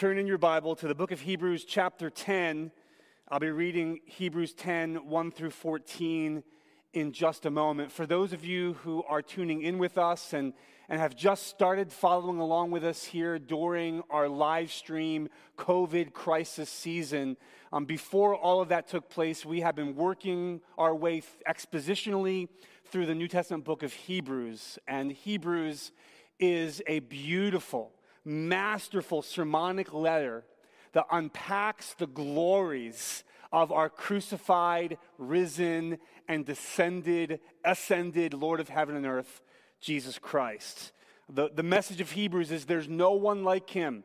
turn in your Bible to the book of Hebrews, chapter 10. I'll be reading Hebrews 10, 1 through 14 in just a moment. For those of you who are tuning in with us and, and have just started following along with us here during our live stream COVID crisis season, um, before all of that took place, we have been working our way expositionally through the New Testament book of Hebrews. And Hebrews is a beautiful, masterful sermonic letter that unpacks the glories of our crucified, risen, and descended, ascended Lord of heaven and earth, Jesus Christ. The, the message of Hebrews is there's no one like him.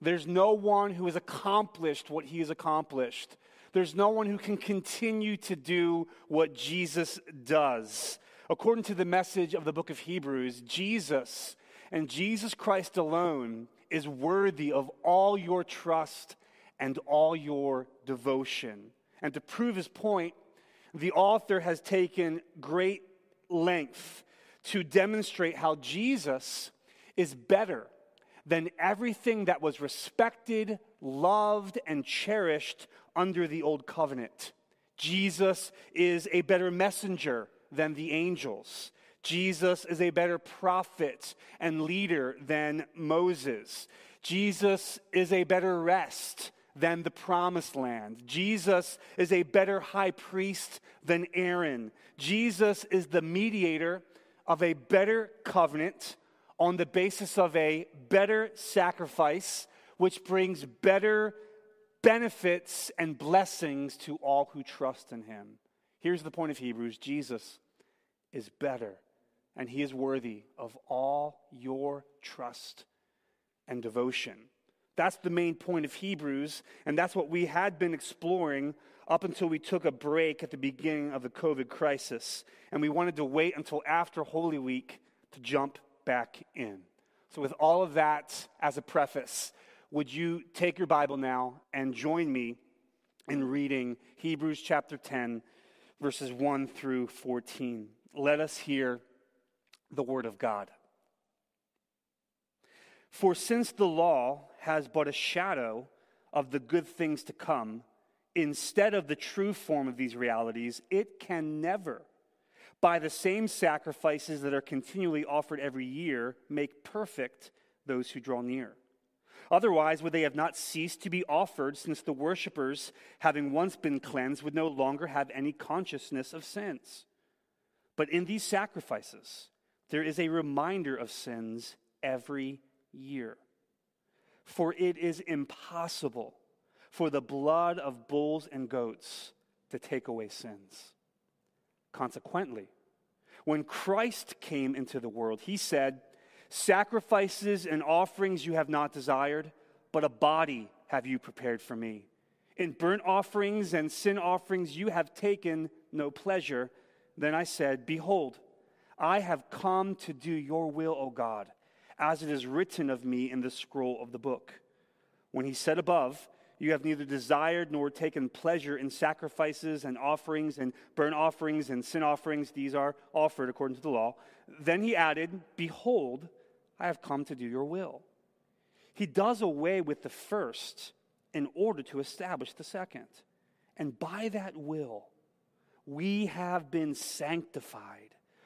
There's no one who has accomplished what he has accomplished. There's no one who can continue to do what Jesus does. According to the message of the book of Hebrews, Jesus and Jesus Christ alone is worthy of all your trust and all your devotion. And to prove his point, the author has taken great length to demonstrate how Jesus is better than everything that was respected, loved, and cherished under the old covenant. Jesus is a better messenger than the angels. Jesus is a better prophet and leader than Moses. Jesus is a better rest than the promised land. Jesus is a better high priest than Aaron. Jesus is the mediator of a better covenant on the basis of a better sacrifice, which brings better benefits and blessings to all who trust in him. Here's the point of Hebrews Jesus is better and he is worthy of all your trust and devotion. That's the main point of Hebrews, and that's what we had been exploring up until we took a break at the beginning of the COVID crisis. And we wanted to wait until after Holy Week to jump back in. So, with all of that as a preface, would you take your Bible now and join me in reading Hebrews chapter 10, verses 1 through 14? Let us hear the Word of God. For since the law has but a shadow of the good things to come, instead of the true form of these realities, it can never, by the same sacrifices that are continually offered every year, make perfect those who draw near. Otherwise, would they have not ceased to be offered, since the worshippers, having once been cleansed, would no longer have any consciousness of sins? But in these sacrifices, there is a reminder of sins every year. For it is impossible for the blood of bulls and goats to take away sins. Consequently, when Christ came into the world, he said, Sacrifices and offerings you have not desired, but a body have you prepared for me. In burnt offerings and sin offerings you have taken no pleasure. Then I said, Behold, I have come to do your will, O God, as it is written of me in the scroll of the book. When he said above, You have neither desired nor taken pleasure in sacrifices and offerings and burnt offerings and sin offerings, these are offered according to the law. Then he added, Behold, I have come to do your will. He does away with the first in order to establish the second. And by that will, we have been sanctified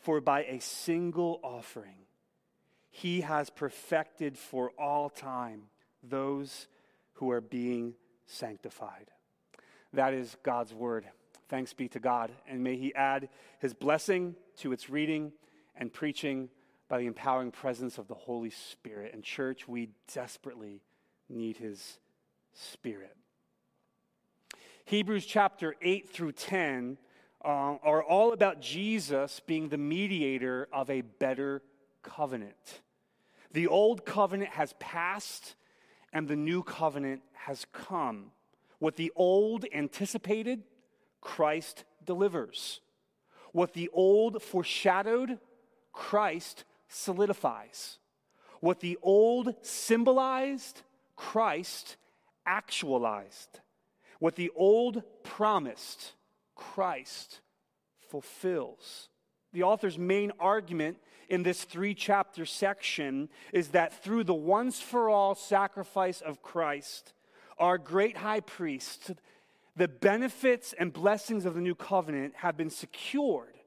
For by a single offering, he has perfected for all time those who are being sanctified. That is God's word. Thanks be to God. And may he add his blessing to its reading and preaching by the empowering presence of the Holy Spirit. And, church, we desperately need his spirit. Hebrews chapter 8 through 10 uh, are all about Jesus being the mediator of a better covenant. The old covenant has passed, and the new covenant has come. What the old anticipated, Christ delivers. What the old foreshadowed, Christ solidifies. What the old symbolized, Christ actualized. What the old promised, Christ fulfills. The author's main argument in this three chapter section is that through the once for all sacrifice of Christ, our great high priest, the benefits and blessings of the new covenant have been secured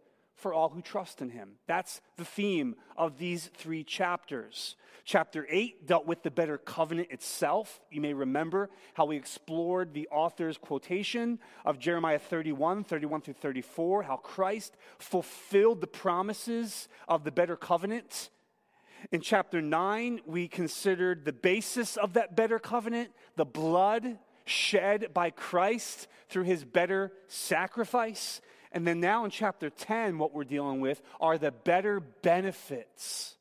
for all who trust in him. That's the theme of these three chapters. Chapter 8 dealt with the better covenant itself. You may remember how we explored the author's quotation of Jeremiah 31, 31 through 34, how Christ fulfilled the promises of the better covenant. In chapter 9, we considered the basis of that better covenant, the blood shed by Christ through his better sacrifice. And then now in chapter 10, what we're dealing with are the better benefits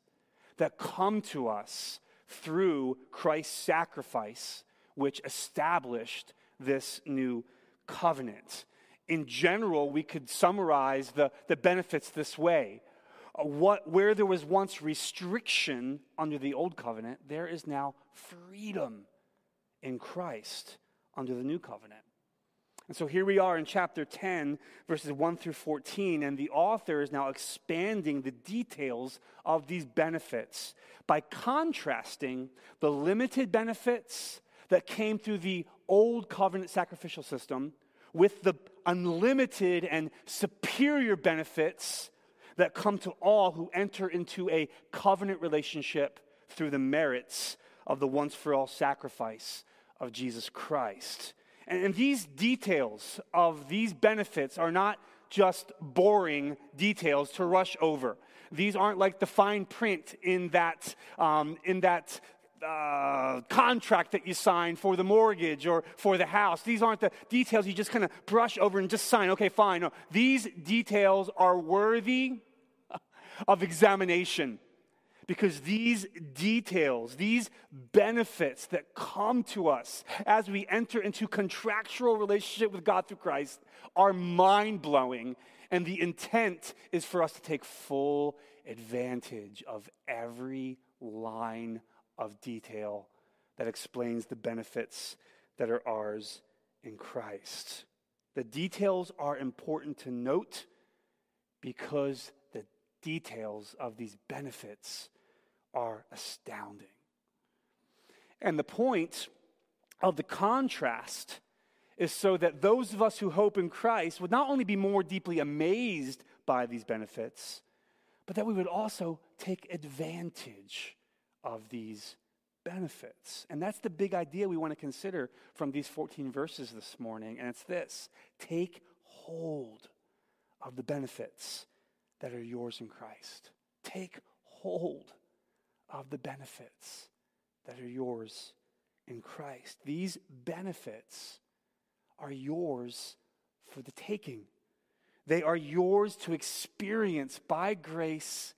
that come to us through Christ's sacrifice, which established this new covenant. In general, we could summarize the, the benefits this way. Uh, what, where there was once restriction under the old covenant, there is now freedom in Christ under the new covenant. And so here we are in chapter 10, verses 1 through 14, and the author is now expanding the details of these benefits by contrasting the limited benefits that came through the old covenant sacrificial system with the unlimited and superior benefits that come to all who enter into a covenant relationship through the merits of the once for all sacrifice of Jesus Christ. And, these details of these benefits are not just boring details to rush over. These aren't like the fine print in that, um, in that uh, contract that you sign for the mortgage or for the house. These aren't the details you just kind of brush over and just sign. Okay, fine. No, these details are worthy of examination because these details, these benefits that come to us as we enter into contractual relationship with God through Christ are mind blowing. And the intent is for us to take full advantage of every line of detail that explains the benefits that are ours in Christ. The details are important to note because details of these benefits are astounding. And the point of the contrast is so that those of us who hope in Christ would not only be more deeply amazed by these benefits, but that we would also take advantage of these benefits. And that's the big idea we want to consider from these 14 verses this morning. And it's this take hold of the benefits that are yours in Christ. Take hold of the benefits that are yours in Christ. These benefits are yours for the taking. They are yours to experience by grace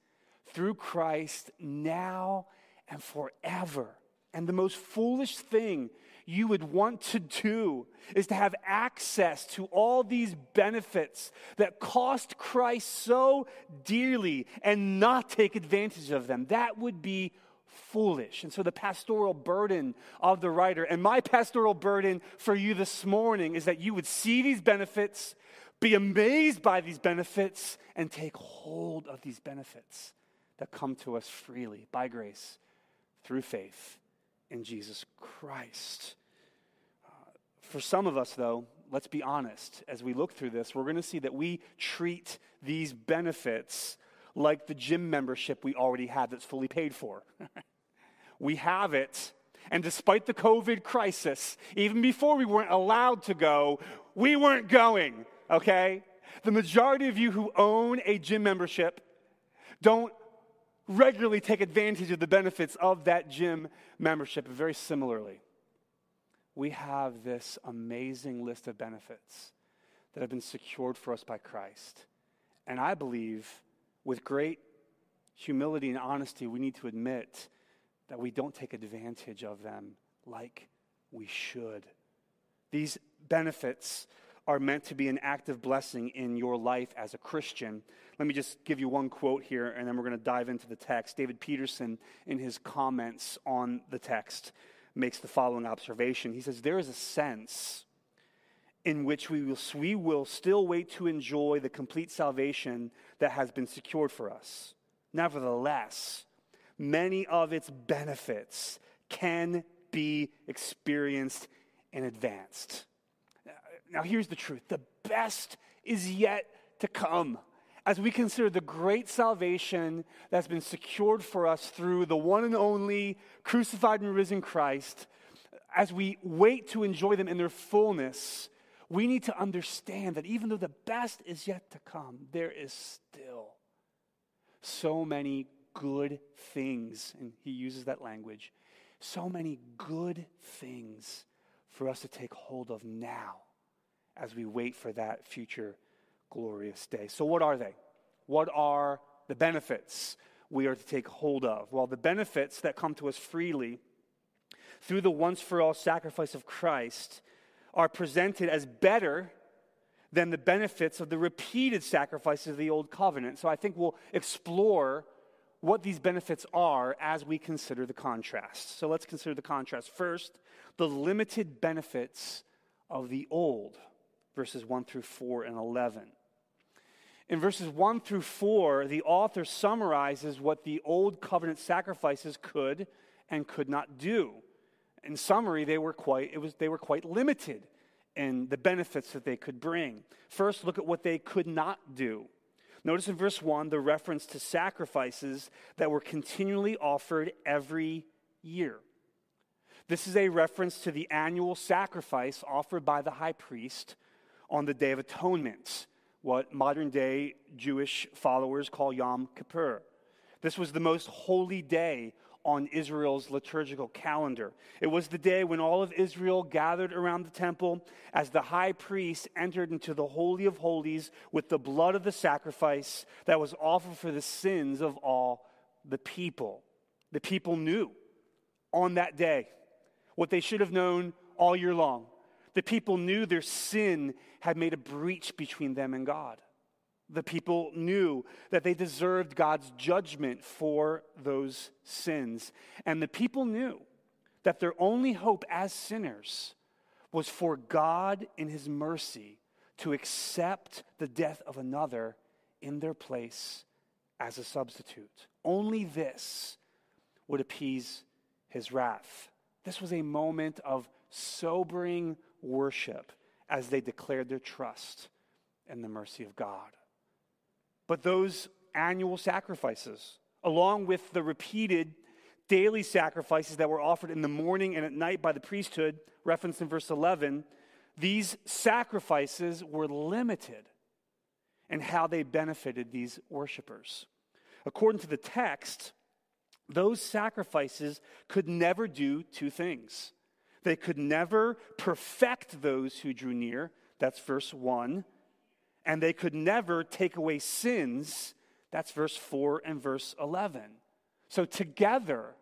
through Christ now and forever. And the most foolish thing you would want to do is to have access to all these benefits that cost Christ so dearly and not take advantage of them. That would be foolish. And so, the pastoral burden of the writer, and my pastoral burden for you this morning, is that you would see these benefits, be amazed by these benefits, and take hold of these benefits that come to us freely by grace through faith in Jesus Christ. Uh, for some of us, though, let's be honest, as we look through this, we're going to see that we treat these benefits like the gym membership we already have that's fully paid for. we have it. And despite the COVID crisis, even before we weren't allowed to go, we weren't going, okay? The majority of you who own a gym membership don't regularly take advantage of the benefits of that gym membership. Very similarly, we have this amazing list of benefits that have been secured for us by Christ. And I believe, with great humility and honesty, we need to admit that we don't take advantage of them like we should. These benefits are meant to be an active blessing in your life as a Christian. Let me just give you one quote here, and then we're going to dive into the text. David Peterson, in his comments on the text, makes the following observation. He says, There is a sense in which we will, we will still wait to enjoy the complete salvation that has been secured for us. Nevertheless, many of its benefits can be experienced in advance. Now, here's the truth the best is yet to come. As we consider the great salvation that's been secured for us through the one and only crucified and risen Christ, as we wait to enjoy them in their fullness, we need to understand that even though the best is yet to come, there is still so many good things, and he uses that language, so many good things for us to take hold of now as we wait for that future glorious day. So, what are they? What are the benefits we are to take hold of? Well, the benefits that come to us freely through the once for all sacrifice of Christ are presented as better than the benefits of the repeated sacrifices of the old covenant. So I think we'll explore what these benefits are as we consider the contrast. So let's consider the contrast. First, the limited benefits of the old, verses 1 through 4 and 11. In verses 1 through 4, the author summarizes what the old covenant sacrifices could and could not do in summary, they were quite, it was, they were quite limited in the benefits that they could bring. First, look at what they could not do. Notice in verse 1 the reference to sacrifices that were continually offered every year. This is a reference to the annual sacrifice offered by the high priest on the Day of Atonement, what modern day Jewish followers call Yom Kippur. This was the most holy day on Israel's liturgical calendar. It was the day when all of Israel gathered around the temple as the high priest entered into the Holy of Holies with the blood of the sacrifice that was offered for the sins of all the people. The people knew on that day what they should have known all year long. The people knew their sin had made a breach between them and God. The people knew that they deserved God's judgment for those sins. And the people knew that their only hope as sinners was for God, in His mercy, to accept the death of another in their place as a substitute. Only this would appease His wrath. This was a moment of sobering worship as they declared their trust in the mercy of God. But those annual sacrifices, along with the repeated daily sacrifices that were offered in the morning and at night by the priesthood, referenced in verse 11, these sacrifices were limited in how they benefited these worshipers. According to the text, those sacrifices could never do two things. They could never perfect those who drew near. That's verse 1 and they could never take away sins. That's verse 4 and verse 11. So, together,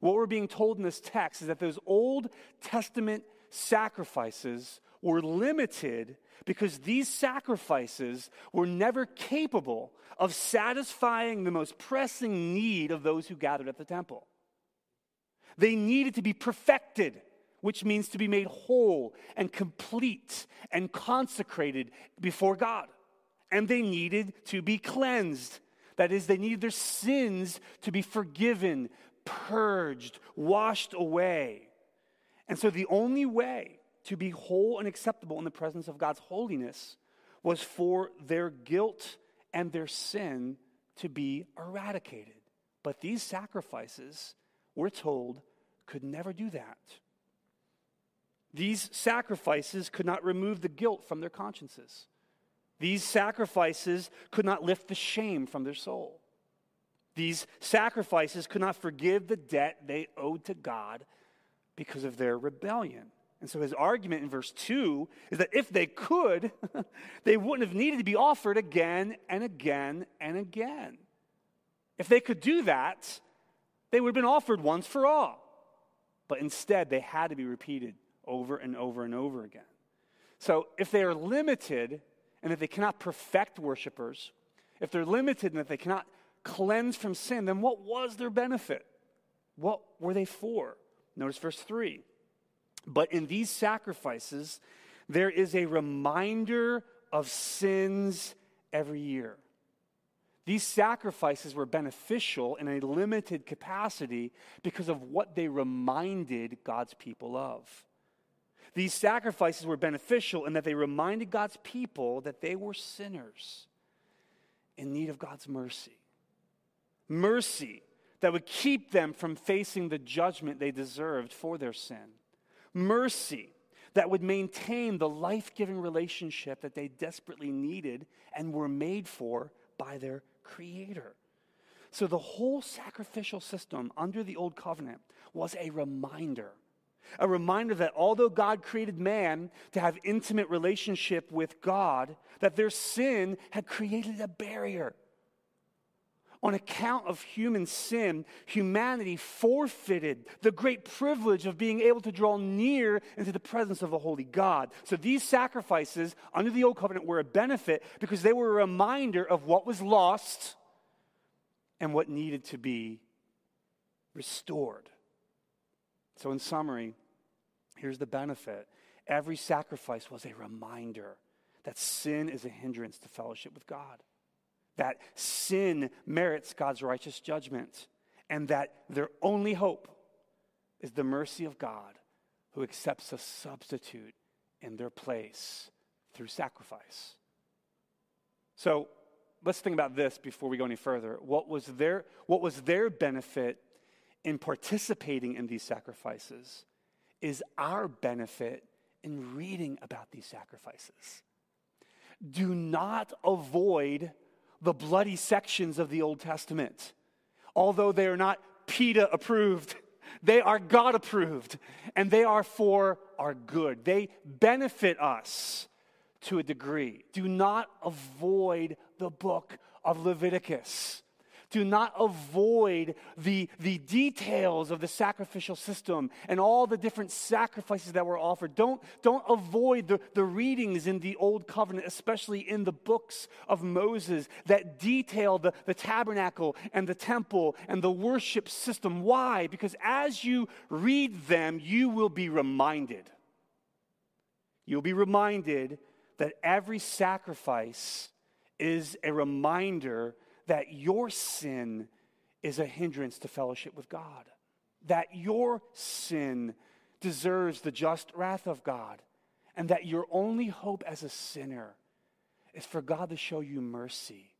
what we're being told in this text is that those Old Testament sacrifices were limited because these sacrifices were never capable of satisfying the most pressing need of those who gathered at the temple. They needed to be perfected which means to be made whole and complete and consecrated before God. And they needed to be cleansed. That is, they needed their sins to be forgiven, purged, washed away. And so the only way to be whole and acceptable in the presence of God's holiness was for their guilt and their sin to be eradicated. But these sacrifices, we're told, could never do that. These sacrifices could not remove the guilt from their consciences. These sacrifices could not lift the shame from their soul. These sacrifices could not forgive the debt they owed to God because of their rebellion. And so his argument in verse 2 is that if they could, they wouldn't have needed to be offered again and again and again. If they could do that, they would have been offered once for all. but instead they had to be repeated over and over and over again. So if they are limited and that they cannot perfect worshipers, if they're limited and that they cannot cleanse from sin, then what was their benefit? What were they for? Notice verse 3. But in these sacrifices, there is a reminder of sins every year. These sacrifices were beneficial in a limited capacity because of what they reminded God's people of. These sacrifices were beneficial in that they reminded God's people that they were sinners in need of God's mercy. Mercy that would keep them from facing the judgment they deserved for their sin. Mercy that would maintain the life giving relationship that they desperately needed and were made for by their Creator. So the whole sacrificial system under the Old Covenant was a reminder. A reminder that although God created man to have intimate relationship with God, that their sin had created a barrier on account of human sin, humanity forfeited the great privilege of being able to draw near into the presence of a holy God. So these sacrifices under the Old Covenant were a benefit because they were a reminder of what was lost and what needed to be restored. So, in summary, here's the benefit every sacrifice was a reminder that sin is a hindrance to fellowship with God that sin merits God's righteous judgment, and that their only hope is the mercy of God who accepts a substitute in their place through sacrifice. So let's think about this before we go any further. What was their, what was their benefit in participating in these sacrifices is our benefit in reading about these sacrifices. Do not avoid the bloody sections of the Old Testament. Although they are not PETA approved, they are God approved, and they are for our good. They benefit us to a degree. Do not avoid the book of Leviticus. Do not avoid the, the details of the sacrificial system and all the different sacrifices that were offered. Don't, don't avoid the, the readings in the Old Covenant, especially in the books of Moses that detail the, the tabernacle and the temple and the worship system. Why? Because as you read them, you will be reminded. You'll be reminded that every sacrifice is a reminder that your sin is a hindrance to fellowship with God, that your sin deserves the just wrath of God, and that your only hope as a sinner is for God to show you mercy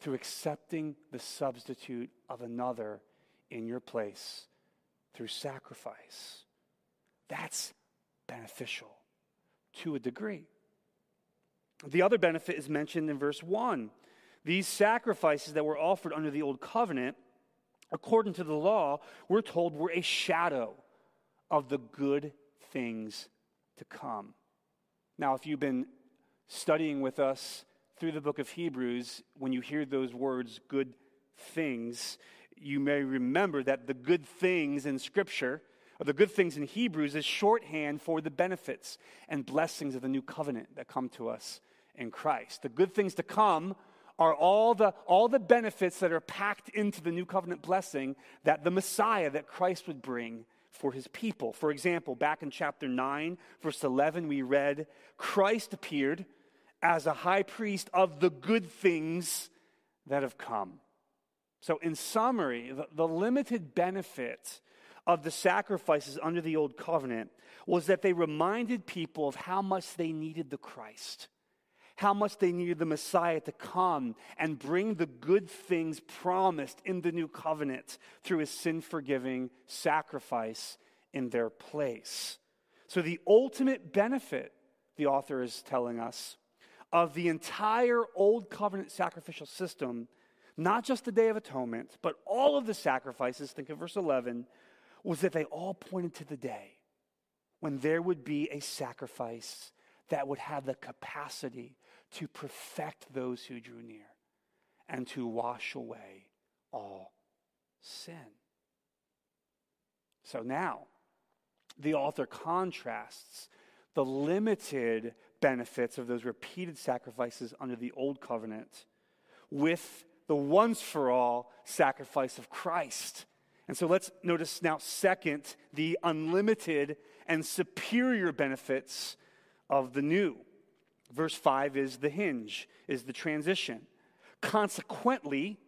through accepting the substitute of another in your place through sacrifice. That's beneficial to a degree. The other benefit is mentioned in verse 1 these sacrifices that were offered under the old covenant, according to the law, we're told were a shadow of the good things to come. Now, if you've been studying with us through the book of Hebrews, when you hear those words, good things, you may remember that the good things in Scripture, or the good things in Hebrews, is shorthand for the benefits and blessings of the new covenant that come to us in Christ. The good things to come are all the, all the benefits that are packed into the new covenant blessing that the Messiah, that Christ would bring for his people. For example, back in chapter 9, verse 11, we read, Christ appeared as a high priest of the good things that have come. So, in summary, the, the limited benefit of the sacrifices under the old covenant was that they reminded people of how much they needed the Christ how much they needed the Messiah to come and bring the good things promised in the new covenant through his sin forgiving sacrifice in their place. So, the ultimate benefit, the author is telling us, of the entire Old Covenant sacrificial system, not just the Day of Atonement, but all of the sacrifices, think of verse 11, was that they all pointed to the day when there would be a sacrifice that would have the capacity to perfect those who drew near and to wash away all sin. So now, the author contrasts the limited benefits of those repeated sacrifices under the old covenant with the once for all sacrifice of Christ. And so let's notice now, second, the unlimited and superior benefits of the new. Verse 5 is the hinge, is the transition. Consequently,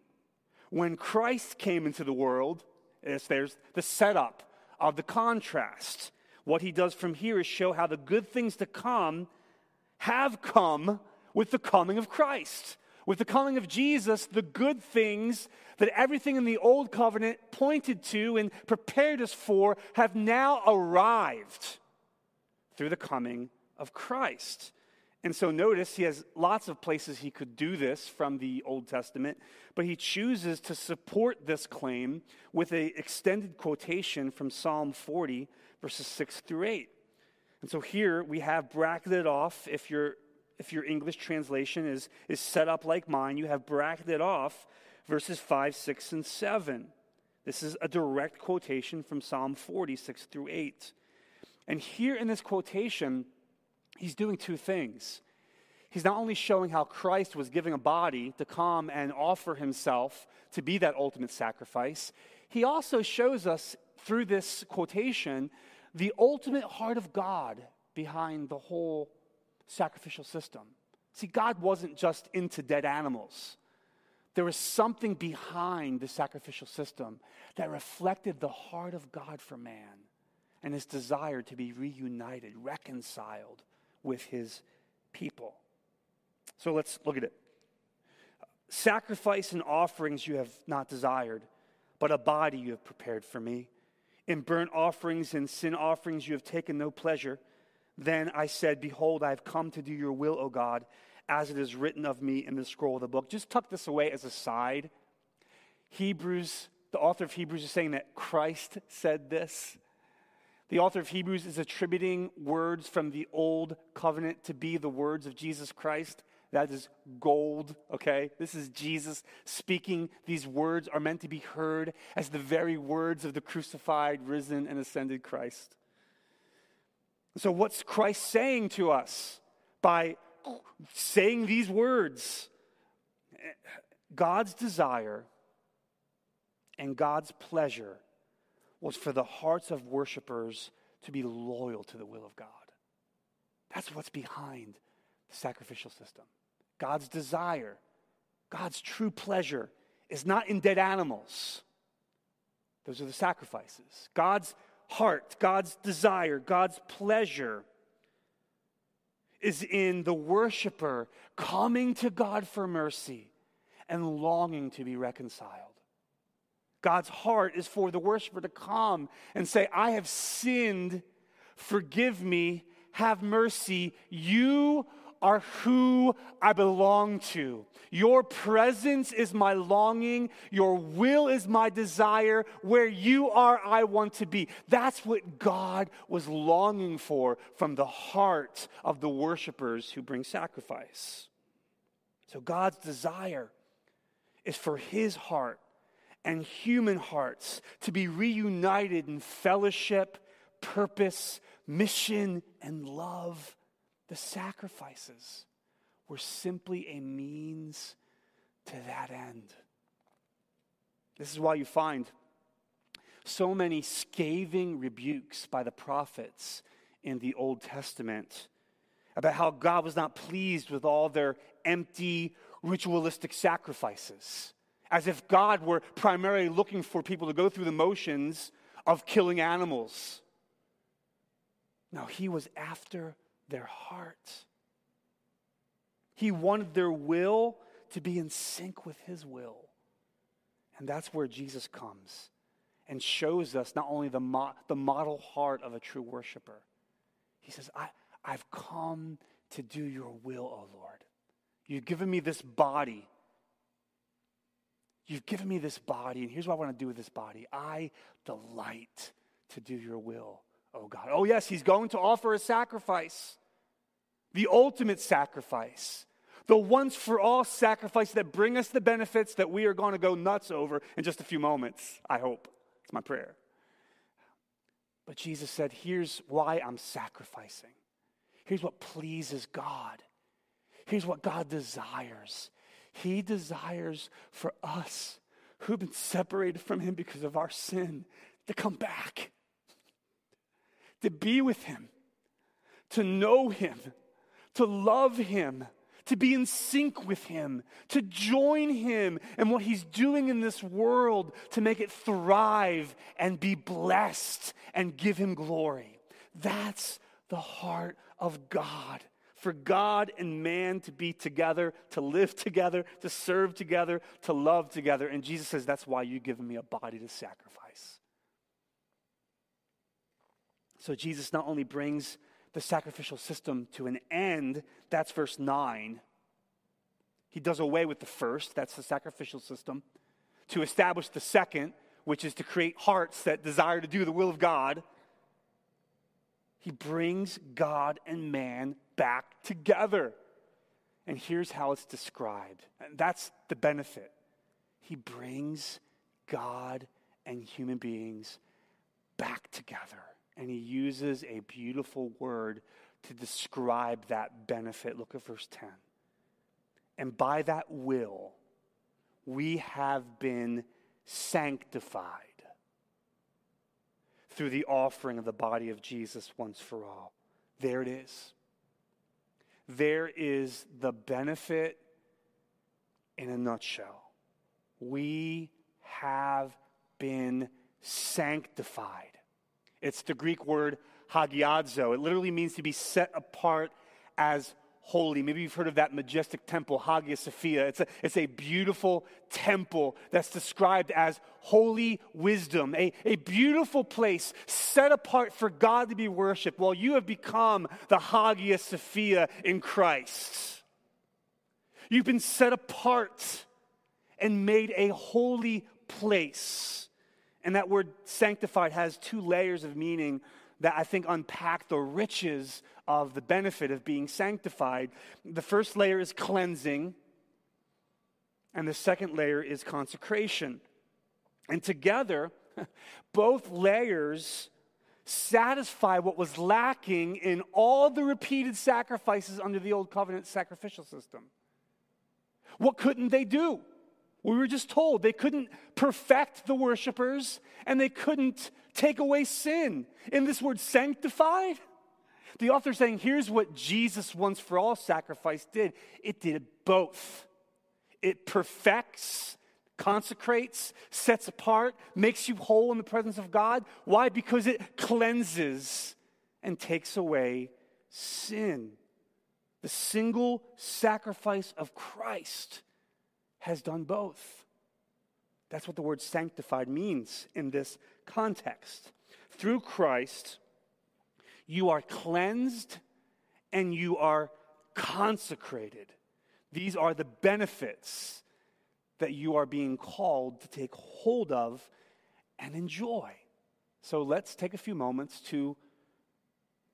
when Christ came into the world, there's the setup of the contrast. What he does from here is show how the good things to come have come with the coming of Christ. With the coming of Jesus, the good things that everything in the old covenant pointed to and prepared us for have now arrived through the coming of Christ. And so notice he has lots of places he could do this from the Old Testament, but he chooses to support this claim with an extended quotation from Psalm 40, verses 6 through 8. And so here we have bracketed off, if your, if your English translation is, is set up like mine, you have bracketed off verses 5, 6, and 7. This is a direct quotation from Psalm 46 through 8. And here in this quotation, he's doing two things. He's not only showing how Christ was giving a body to come and offer himself to be that ultimate sacrifice, he also shows us through this quotation the ultimate heart of God behind the whole sacrificial system. See, God wasn't just into dead animals. There was something behind the sacrificial system that reflected the heart of God for man and his desire to be reunited, reconciled with his people. So let's look at it. Sacrifice and offerings you have not desired, but a body you have prepared for me. In burnt offerings and sin offerings you have taken no pleasure. Then I said, Behold, I have come to do your will, O God, as it is written of me in the scroll of the book. Just tuck this away as a side. Hebrews, the author of Hebrews is saying that Christ said this. The author of Hebrews is attributing words from the old covenant to be the words of Jesus Christ. That is gold, okay? This is Jesus speaking. These words are meant to be heard as the very words of the crucified, risen, and ascended Christ. So, what's Christ saying to us by saying these words? God's desire and God's pleasure was for the hearts of worshipers to be loyal to the will of God. That's what's behind the sacrificial system. God's desire, God's true pleasure is not in dead animals. Those are the sacrifices. God's heart, God's desire, God's pleasure is in the worshiper coming to God for mercy and longing to be reconciled. God's heart is for the worshiper to come and say, I have sinned, forgive me, have mercy. You are who I belong to. Your presence is my longing. Your will is my desire. Where you are, I want to be. That's what God was longing for from the heart of the worshipers who bring sacrifice. So God's desire is for his heart and human hearts to be reunited in fellowship, purpose, mission, and love. The sacrifices were simply a means to that end. This is why you find so many scathing rebukes by the prophets in the Old Testament about how God was not pleased with all their empty ritualistic sacrifices as if God were primarily looking for people to go through the motions of killing animals. No, he was after their hearts. He wanted their will to be in sync with his will. And that's where Jesus comes and shows us not only the, mo- the model heart of a true worshiper, he says, I, I've come to do your will, O Lord. You've given me this body You've given me this body, and here's what I want to do with this body. I delight to do your will, oh God. Oh, yes, he's going to offer a sacrifice, the ultimate sacrifice, the once for all sacrifice that bring us the benefits that we are going to go nuts over in just a few moments, I hope. It's my prayer. But Jesus said, Here's why I'm sacrificing. Here's what pleases God. Here's what God desires. He desires for us who've been separated from Him because of our sin to come back, to be with Him, to know Him, to love Him, to be in sync with Him, to join Him and what He's doing in this world to make it thrive and be blessed and give Him glory. That's the heart of God. For God and man to be together, to live together, to serve together, to love together. And Jesus says, That's why you've given me a body to sacrifice. So Jesus not only brings the sacrificial system to an end. That's verse 9. He does away with the first, that's the sacrificial system, to establish the second, which is to create hearts that desire to do the will of God. He brings God and man back together. And here's how it's described. And that's the benefit. He brings God and human beings back together. And he uses a beautiful word to describe that benefit. Look at verse 10. And by that will, we have been sanctified through the offering of the body of Jesus once for all. There it is. There is the benefit in a nutshell. We have been sanctified. It's the Greek word hagiazo. It literally means to be set apart as holy. Maybe you've heard of that majestic temple, Hagia Sophia. It's a, it's a beautiful temple that's described as holy wisdom, a, a beautiful place set apart for God to be worshiped. Well, you have become the Hagia Sophia in Christ. You've been set apart and made a holy place. And that word sanctified has two layers of meaning that I think unpack the riches of the benefit of being sanctified. The first layer is cleansing, and the second layer is consecration. And together, both layers satisfy what was lacking in all the repeated sacrifices under the old covenant sacrificial system. What couldn't they do? We were just told they couldn't perfect the worshipers and they couldn't take away sin. In this word sanctified, the author saying, here's what Jesus once for all sacrifice did it did both. It perfects, consecrates, sets apart, makes you whole in the presence of God. Why? Because it cleanses and takes away sin. The single sacrifice of Christ has done both. That's what the word sanctified means in this context. Through Christ, you are cleansed and you are consecrated. These are the benefits that you are being called to take hold of and enjoy. So let's take a few moments to,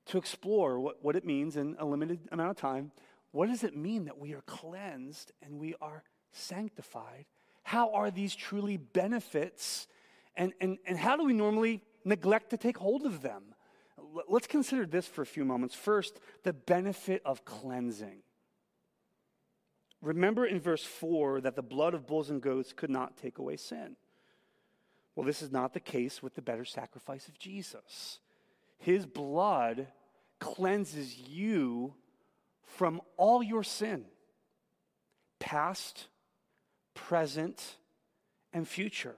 to explore what, what it means in a limited amount of time. What does it mean that we are cleansed and we are sanctified? How are these truly benefits? And, and, and how do we normally neglect to take hold of them? Let's consider this for a few moments. First, the benefit of cleansing. Remember in verse 4 that the blood of bulls and goats could not take away sin. Well, this is not the case with the better sacrifice of Jesus. His blood cleanses you from all your sin past, present, and future.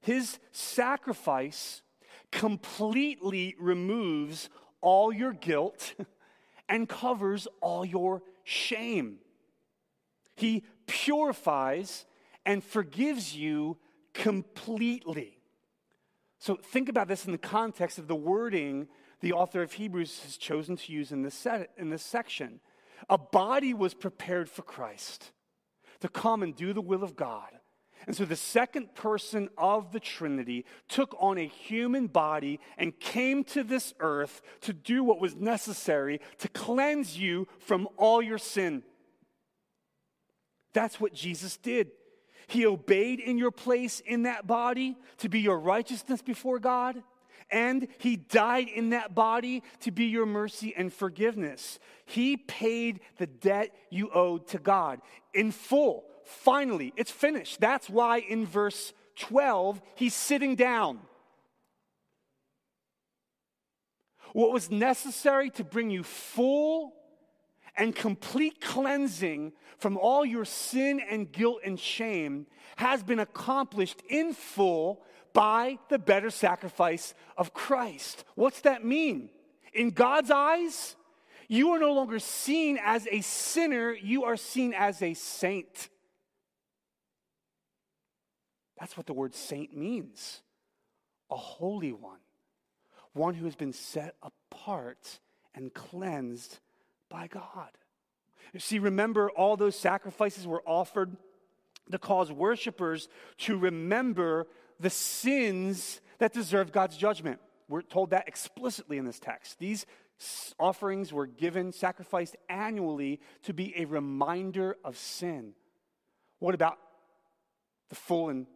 His sacrifice completely removes all your guilt and covers all your shame. He purifies and forgives you completely. So think about this in the context of the wording the author of Hebrews has chosen to use in this, set, in this section. A body was prepared for Christ to come and do the will of God. And so the second person of the Trinity took on a human body and came to this earth to do what was necessary to cleanse you from all your sin. That's what Jesus did. He obeyed in your place in that body to be your righteousness before God. And he died in that body to be your mercy and forgiveness. He paid the debt you owed to God in full. Finally, it's finished. That's why in verse 12, he's sitting down. What was necessary to bring you full and complete cleansing from all your sin and guilt and shame has been accomplished in full by the better sacrifice of Christ. What's that mean? In God's eyes, you are no longer seen as a sinner, you are seen as a saint. That's what the word saint means a holy one, one who has been set apart and cleansed by God. You see, remember, all those sacrifices were offered to cause worshipers to remember the sins that deserve God's judgment. We're told that explicitly in this text. These offerings were given, sacrificed annually to be a reminder of sin. What about the full and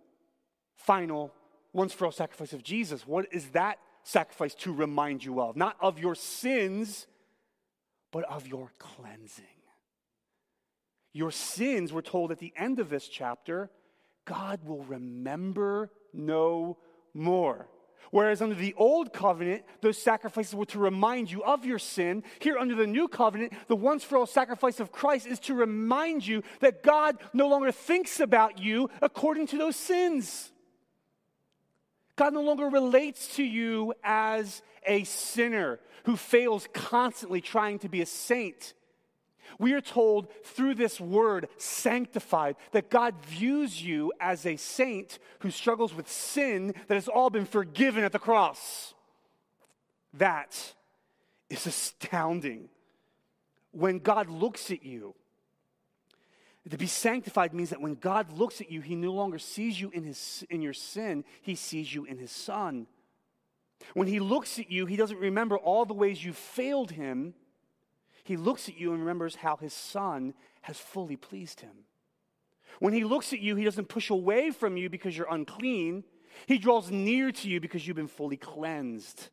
final, once for all sacrifice of Jesus? What is that sacrifice to remind you of? Not of your sins, but of your cleansing. Your sins, we're told at the end of this chapter, God will remember no more. Whereas under the old covenant, those sacrifices were to remind you of your sin. Here, under the new covenant, the once for all sacrifice of Christ is to remind you that God no longer thinks about you according to those sins. God no longer relates to you as a sinner who fails constantly trying to be a saint. We are told through this word, sanctified, that God views you as a saint who struggles with sin that has all been forgiven at the cross. That is astounding. When God looks at you, to be sanctified means that when God looks at you, he no longer sees you in, his, in your sin, he sees you in his son. When he looks at you, he doesn't remember all the ways you failed him. He looks at you and remembers how his son has fully pleased him. When he looks at you, he doesn't push away from you because you're unclean. He draws near to you because you've been fully cleansed.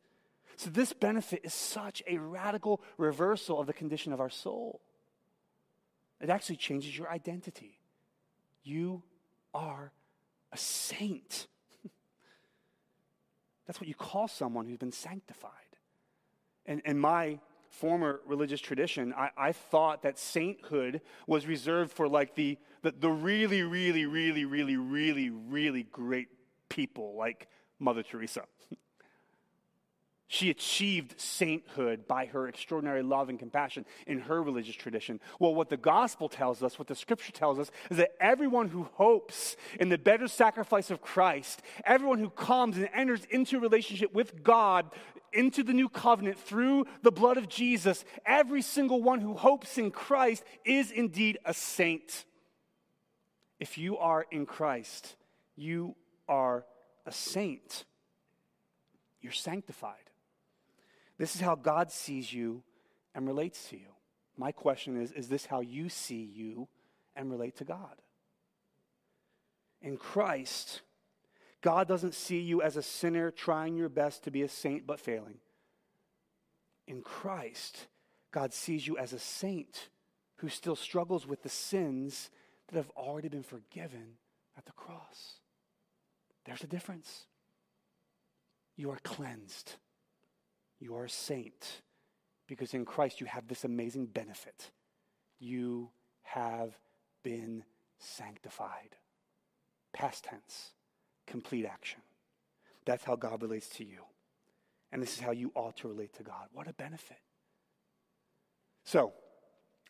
So, this benefit is such a radical reversal of the condition of our soul. It actually changes your identity. You are a saint. That's what you call someone who's been sanctified. And, and my former religious tradition, I, I thought that sainthood was reserved for like the, the, the really, really, really, really, really, really great people like Mother Teresa. She achieved sainthood by her extraordinary love and compassion in her religious tradition. Well, what the gospel tells us, what the scripture tells us, is that everyone who hopes in the better sacrifice of Christ, everyone who comes and enters into relationship with God, into the new covenant through the blood of Jesus, every single one who hopes in Christ is indeed a saint. If you are in Christ, you are a saint. You're sanctified. This is how God sees you and relates to you. My question is Is this how you see you and relate to God? In Christ, God doesn't see you as a sinner trying your best to be a saint but failing. In Christ, God sees you as a saint who still struggles with the sins that have already been forgiven at the cross. There's a difference. You are cleansed. You are a saint because in Christ you have this amazing benefit. You have been sanctified. Past tense, complete action. That's how God relates to you. And this is how you ought to relate to God. What a benefit. So,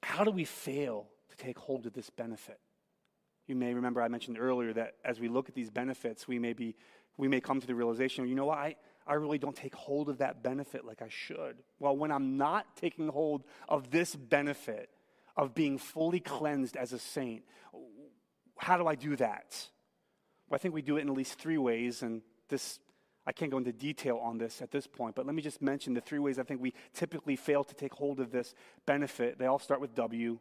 how do we fail to take hold of this benefit? You may remember I mentioned earlier that as we look at these benefits, we may, be, we may come to the realization, you know what, I, I really don't take hold of that benefit like I should. Well, when I'm not taking hold of this benefit of being fully cleansed as a saint, how do I do that? I think we do it in at least three ways, and this I can't go into detail on this at this point, but let me just mention the three ways I think we typically fail to take hold of this benefit. They all start with W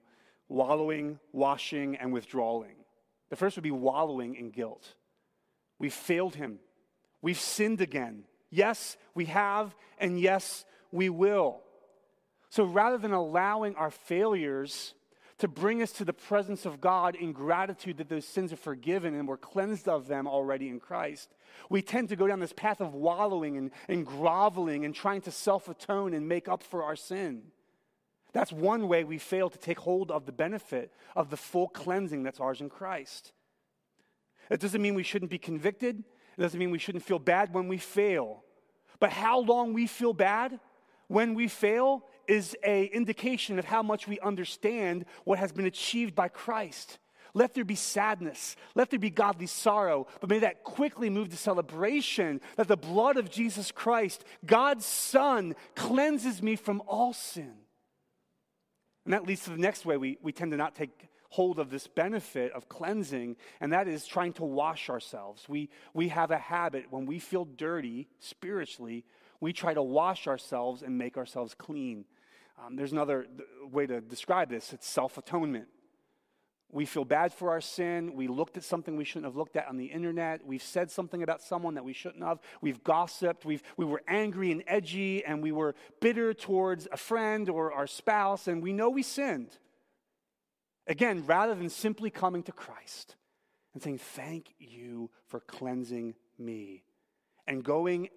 wallowing, washing, and withdrawing. The first would be wallowing in guilt. We've failed him, we've sinned again. Yes, we have, and yes, we will. So rather than allowing our failures to bring us to the presence of God in gratitude that those sins are forgiven and we're cleansed of them already in Christ, we tend to go down this path of wallowing and, and groveling and trying to self atone and make up for our sin. That's one way we fail to take hold of the benefit of the full cleansing that's ours in Christ. It doesn't mean we shouldn't be convicted. It doesn't mean we shouldn't feel bad when we fail. But how long we feel bad when we fail is a indication of how much we understand what has been achieved by Christ. Let there be sadness. Let there be godly sorrow. But may that quickly move to celebration that the blood of Jesus Christ, God's Son, cleanses me from all sin. And that leads to the next way we, we tend to not take hold of this benefit of cleansing, and that is trying to wash ourselves. We, we have a habit when we feel dirty spiritually, we try to wash ourselves and make ourselves clean. Um, there's another way to describe this it's self atonement. We feel bad for our sin. We looked at something we shouldn't have looked at on the internet. We've said something about someone that we shouldn't have. We've gossiped. We've, we were angry and edgy, and we were bitter towards a friend or our spouse, and we know we sinned. Again, rather than simply coming to Christ and saying, Thank you for cleansing me, and going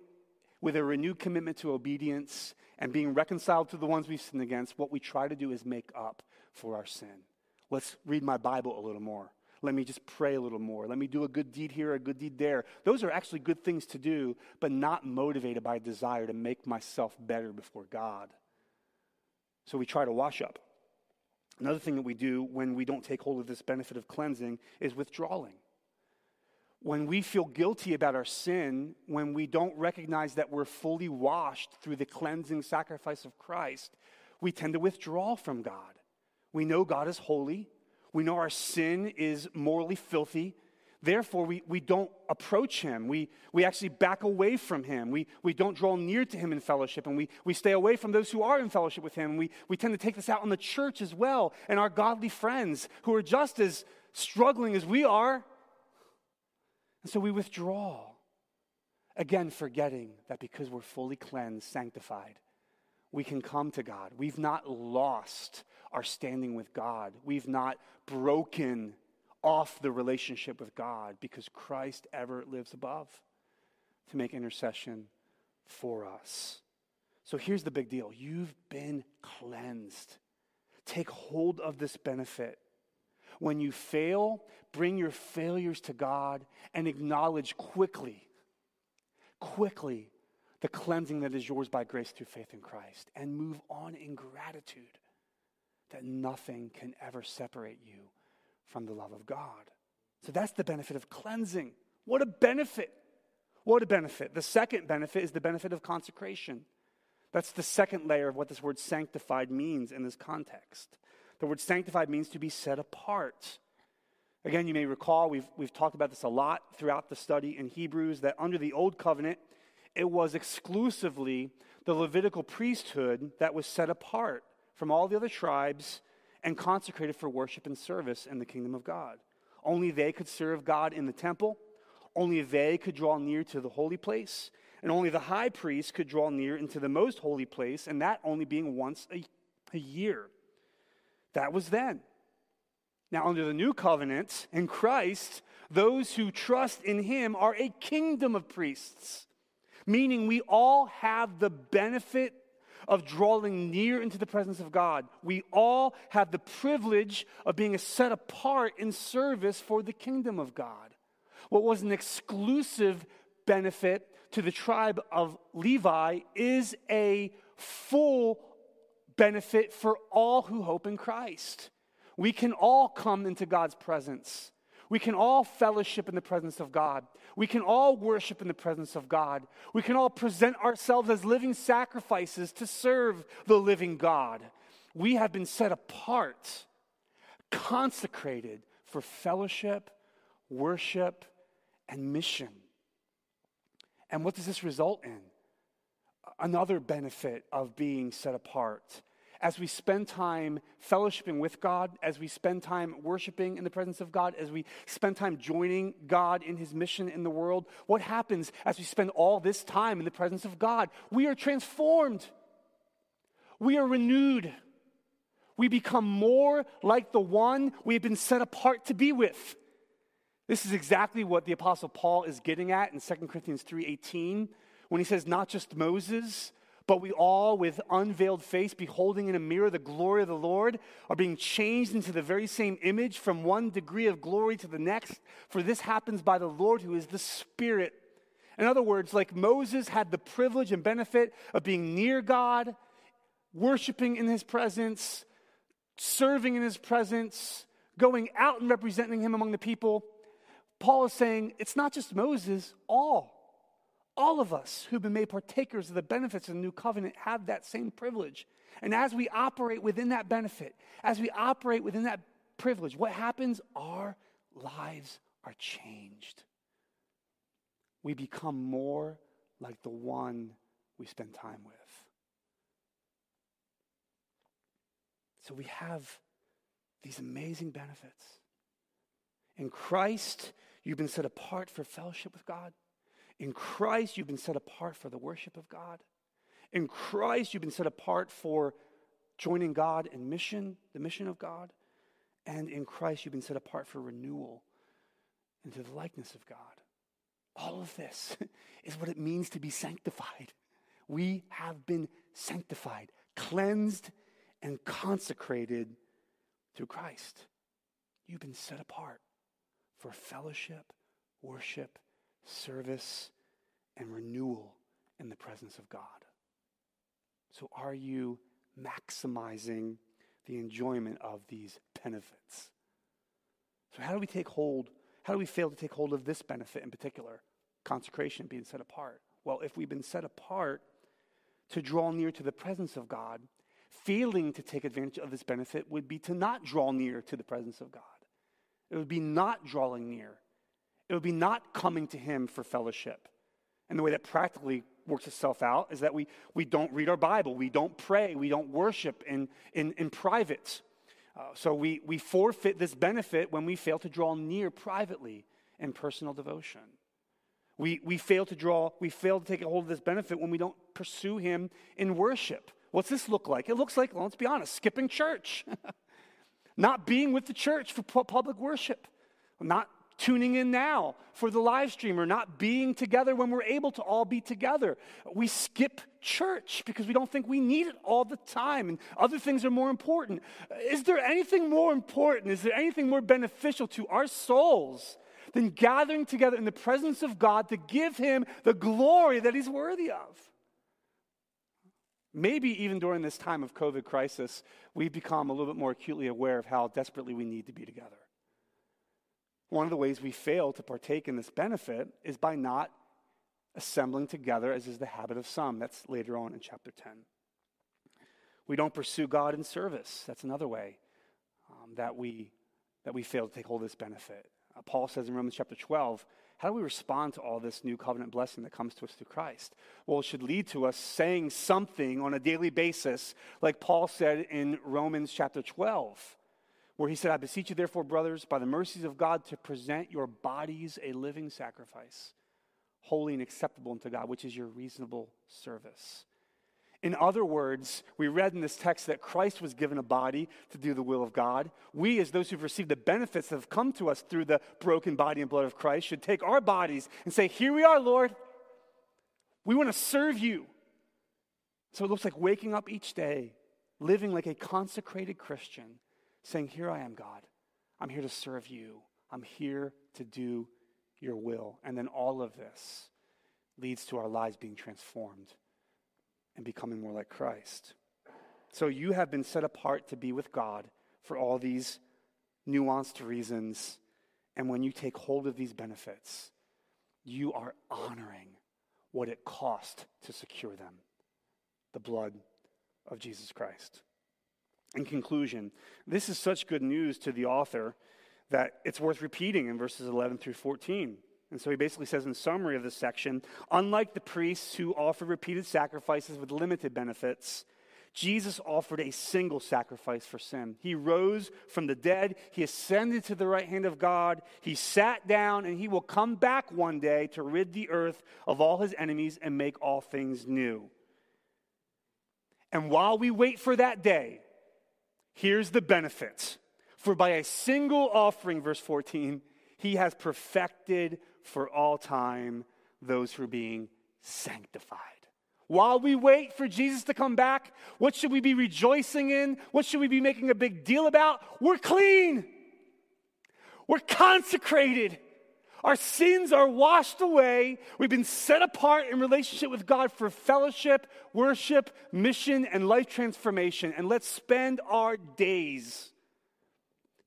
with a renewed commitment to obedience and being reconciled to the ones we've sinned against, what we try to do is make up for our sin. Let's read my Bible a little more. Let me just pray a little more. Let me do a good deed here, a good deed there. Those are actually good things to do, but not motivated by a desire to make myself better before God. So we try to wash up. Another thing that we do when we don't take hold of this benefit of cleansing is withdrawing when we feel guilty about our sin, when we don't recognize that we're fully washed through the cleansing sacrifice of Christ, we tend to withdraw from God. We know God is holy. We know our sin is morally filthy. Therefore, we, we don't approach him. We, we actually back away from him. We, we don't draw near to him in fellowship, and we, we stay away from those who are in fellowship with him. We, we tend to take this out on the church as well and our godly friends who are just as struggling as we are so we withdraw. Again, forgetting that because we're fully cleansed, sanctified, we can come to God. We've not lost our standing with God. We've not broken off the relationship with God because Christ ever lives above to make intercession for us. So here's the big deal you've been cleansed. Take hold of this benefit. When you fail, bring your failures to God and acknowledge quickly, quickly, the cleansing that is yours by grace through faith in Christ and move on in gratitude that nothing can ever separate you from the love of God. So that's the benefit of cleansing. What a benefit! What a benefit. The second benefit is the benefit of consecration. That's the second layer of what this word sanctified means in this context. The word sanctified means to be set apart. Again, you may recall, we've, we've talked about this a lot throughout the study in Hebrews, that under the Old Covenant, it was exclusively the Levitical priesthood that was set apart from all the other tribes and consecrated for worship and service in the kingdom of God. Only they could serve God in the temple, only they could draw near to the holy place, and only the high priest could draw near into the most holy place, and that only being once a, a year. That was then. Now, under the new covenant in Christ, those who trust in him are a kingdom of priests, meaning we all have the benefit of drawing near into the presence of God. We all have the privilege of being set apart in service for the kingdom of God. What was an exclusive benefit to the tribe of Levi is a full benefit for all who hope in Christ. We can all come into God's presence. We can all fellowship in the presence of God. We can all worship in the presence of God. We can all present ourselves as living sacrifices to serve the living God. We have been set apart, consecrated for fellowship, worship, and mission. And what does this result in? Another benefit of being set apart as we spend time fellowshipping with God, as we spend time worshiping in the presence of God, as we spend time joining God in his mission in the world, what happens as we spend all this time in the presence of God? We are transformed, we are renewed, we become more like the one we have been set apart to be with. This is exactly what the apostle Paul is getting at in 2 Corinthians 3:18 when he says not just Moses but we all, with unveiled face, beholding in a mirror the glory of the Lord, are being changed into the very same image from one degree of glory to the next. For this happens by the Lord who is the Spirit. In other words, like Moses had the privilege and benefit of being near God, worshiping in his presence, serving in his presence, going out and representing him among the people. Paul is saying it's not just Moses, all all of us who've been made partakers of the benefits of the new covenant have that same privilege. And as we operate within that benefit, as we operate within that privilege, what happens? Our lives are changed. We become more like the one we spend time with. So we have these amazing benefits. In Christ, you've been set apart for fellowship with God. In Christ, you've been set apart for the worship of God. In Christ, you've been set apart for joining God in mission, the mission of God. And in Christ, you've been set apart for renewal into the likeness of God. All of this is what it means to be sanctified. We have been sanctified, cleansed, and consecrated through Christ. You've been set apart for fellowship, worship, service, and renewal in the presence of God. So, are you maximizing the enjoyment of these benefits? So, how do we take hold? How do we fail to take hold of this benefit in particular? Consecration, being set apart. Well, if we've been set apart to draw near to the presence of God, failing to take advantage of this benefit would be to not draw near to the presence of God. It would be not drawing near it would be not coming to Him for fellowship. And the way that practically works itself out is that we, we don't read our Bible, we don't pray, we don't worship in, in, in private. Uh, so we, we forfeit this benefit when we fail to draw near privately in personal devotion. We, we fail to draw, we fail to take a hold of this benefit when we don't pursue Him in worship. What's this look like? It looks like, well, let's be honest, skipping church, not being with the church for public worship, not tuning in now for the live stream or not being together when we're able to all be together. We skip church because we don't think we need it all the time and other things are more important. Is there anything more important? Is there anything more beneficial to our souls than gathering together in the presence of God to give Him the glory that He's worthy of? Maybe even during this time of COVID crisis, we've become a little bit more acutely aware of how desperately we need to be together. One of the ways we fail to partake in this benefit is by not assembling together, as is the habit of some. That's later on in chapter 10. We don't pursue God in service. That's another way um, that, we, that we fail to take hold of this benefit. Uh, Paul says in Romans chapter 12, how do we respond to all this new covenant blessing that comes to us through Christ? Well, it should lead to us saying something on a daily basis, like Paul said in Romans chapter 12 where he said, I beseech you, therefore, brothers, by the mercies of God, to present your bodies a living sacrifice, holy and acceptable unto God, which is your reasonable service. In other words, we read in this text that Christ was given a body to do the will of God. We, as those who've received the benefits that have come to us through the broken body and blood of Christ, should take our bodies and say, Here we are, Lord. We want to serve you. So it looks like waking up each day, living like a consecrated Christian saying, Here I am, God. I'm here to serve you. I'm here to do your will. And then all of this leads to our lives being transformed and becoming more like Christ. So you have been set apart to be with God for all these nuanced reasons. And when you take hold of these benefits, you are honoring what it cost to secure them the blood of Jesus Christ. In conclusion, this is such good news to the author that it's worth repeating in verses 11 through 14. And so he basically says, in summary of this section, unlike the priests who offer repeated sacrifices with limited benefits, Jesus offered a single sacrifice for sin. He rose from the dead, he ascended to the right hand of God, he sat down, and he will come back one day to rid the earth of all his enemies and make all things new. And while we wait for that day, here's the benefits. For by a single offering, verse 14, he has perfected for all time those who are being sanctified. While we wait for Jesus to come back, what should we be rejoicing in? What should we be making a big deal about? We're clean. We're consecrated. Our sins are washed away. We've been set apart in relationship with God for fellowship, worship, mission, and life transformation. And let's spend our days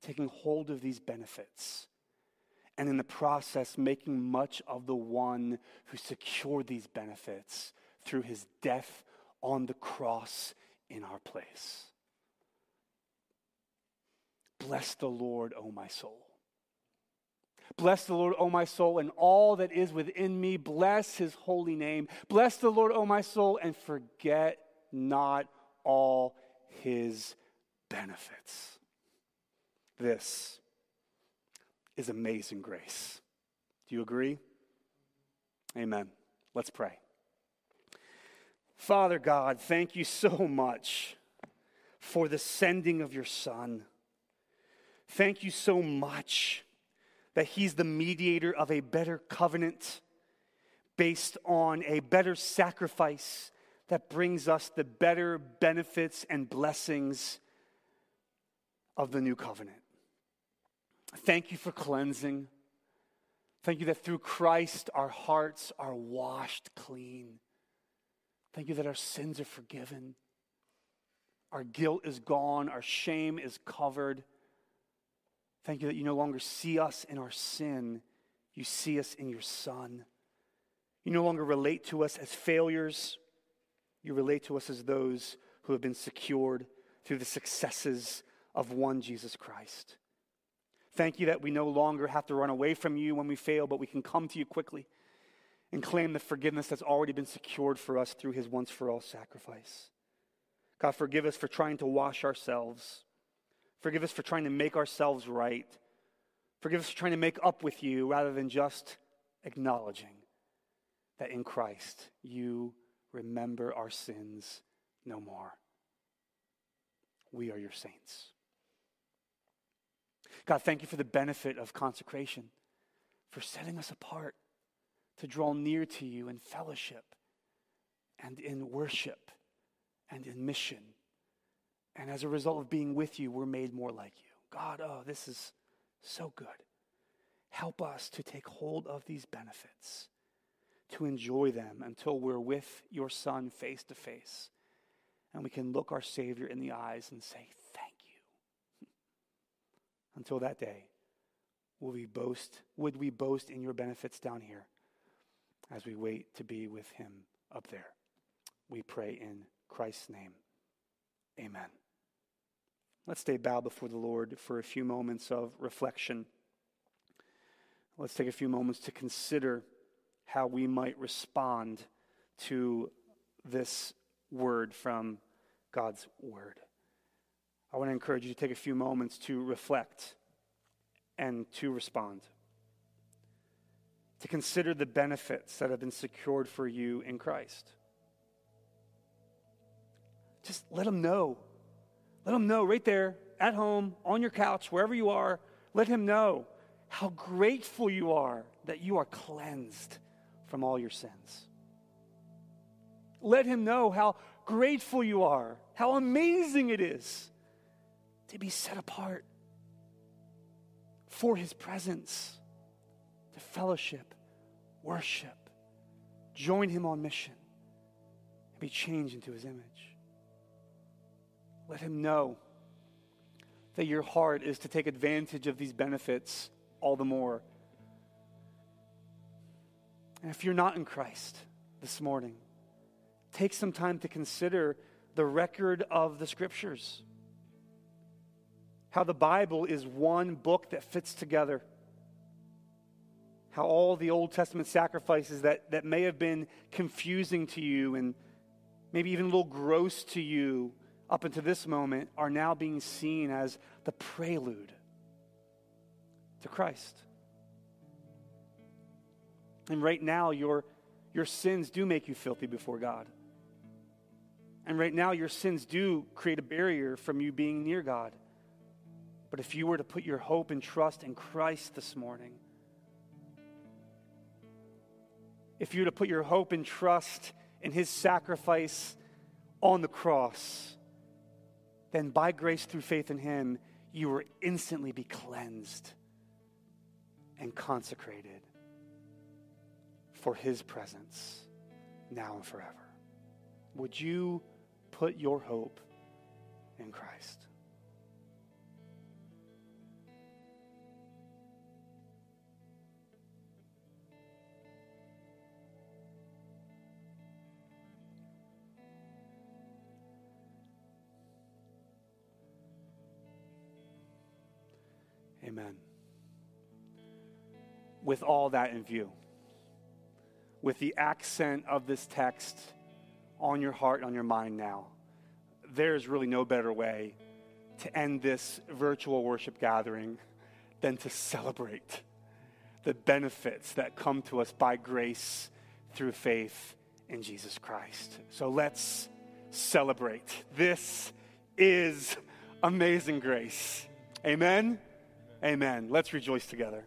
taking hold of these benefits. And in the process, making much of the one who secured these benefits through his death on the cross in our place. Bless the Lord, O my soul. Bless the Lord, O my soul, and all that is within me. Bless his holy name. Bless the Lord, O my soul, and forget not all his benefits. This is amazing grace. Do you agree? Amen. Let's pray. Father God, thank you so much for the sending of your Son. Thank you so much that He's the mediator of a better covenant based on a better sacrifice that brings us the better benefits and blessings of the new covenant. Thank you for cleansing. Thank you that through Christ our hearts are washed clean. Thank you that our sins are forgiven. Our guilt is gone. Our shame is covered. Thank you that you no longer see us in our sin. You see us in your Son. You no longer relate to us as failures. You relate to us as those who have been secured through the successes of one Jesus Christ. Thank you that we no longer have to run away from you when we fail, but we can come to you quickly and claim the forgiveness that's already been secured for us through his once for all sacrifice. God, forgive us for trying to wash ourselves. Forgive us for trying to make ourselves right. Forgive us for trying to make up with you rather than just acknowledging that in Christ you remember our sins no more. We are your saints. God, thank you for the benefit of consecration, for setting us apart to draw near to you in fellowship and in worship and in mission. And as a result of being with you, we're made more like you. God, oh, this is so good. Help us to take hold of these benefits, to enjoy them until we're with your Son face to face. And we can look our Savior in the eyes and say, Thank you. until that day, will we boast, would we boast in your benefits down here? as we wait to be with him up there. We pray in Christ's name. Amen. Let's stay bowed before the Lord for a few moments of reflection. Let's take a few moments to consider how we might respond to this word from God's word. I want to encourage you to take a few moments to reflect and to respond to consider the benefits that have been secured for you in Christ. Just let him know. Let him know right there, at home, on your couch, wherever you are. Let him know how grateful you are that you are cleansed from all your sins. Let him know how grateful you are, how amazing it is to be set apart for his presence to fellowship, worship, join him on mission, and be changed into his image. Let him know that your heart is to take advantage of these benefits all the more. And if you're not in Christ this morning, take some time to consider the record of the scriptures. How the Bible is one book that fits together how all the Old Testament sacrifices that, that may have been confusing to you and maybe even a little gross to you up until this moment, are now being seen as the prelude to Christ. And right now, your, your sins do make you filthy before God. And right now, your sins do create a barrier from you being near God. But if you were to put your hope and trust in Christ this morning, if you were to put your hope and trust in his sacrifice on the cross, then by grace through faith in him, you will instantly be cleansed and consecrated for his presence now and forever. Would you put your hope in Christ? Amen. With all that in view, with the accent of this text on your heart, on your mind now, there's really no better way to end this virtual worship gathering than to celebrate the benefits that come to us by grace through faith in Jesus Christ. So let's celebrate. This is amazing grace. Amen. Amen. Let's rejoice together.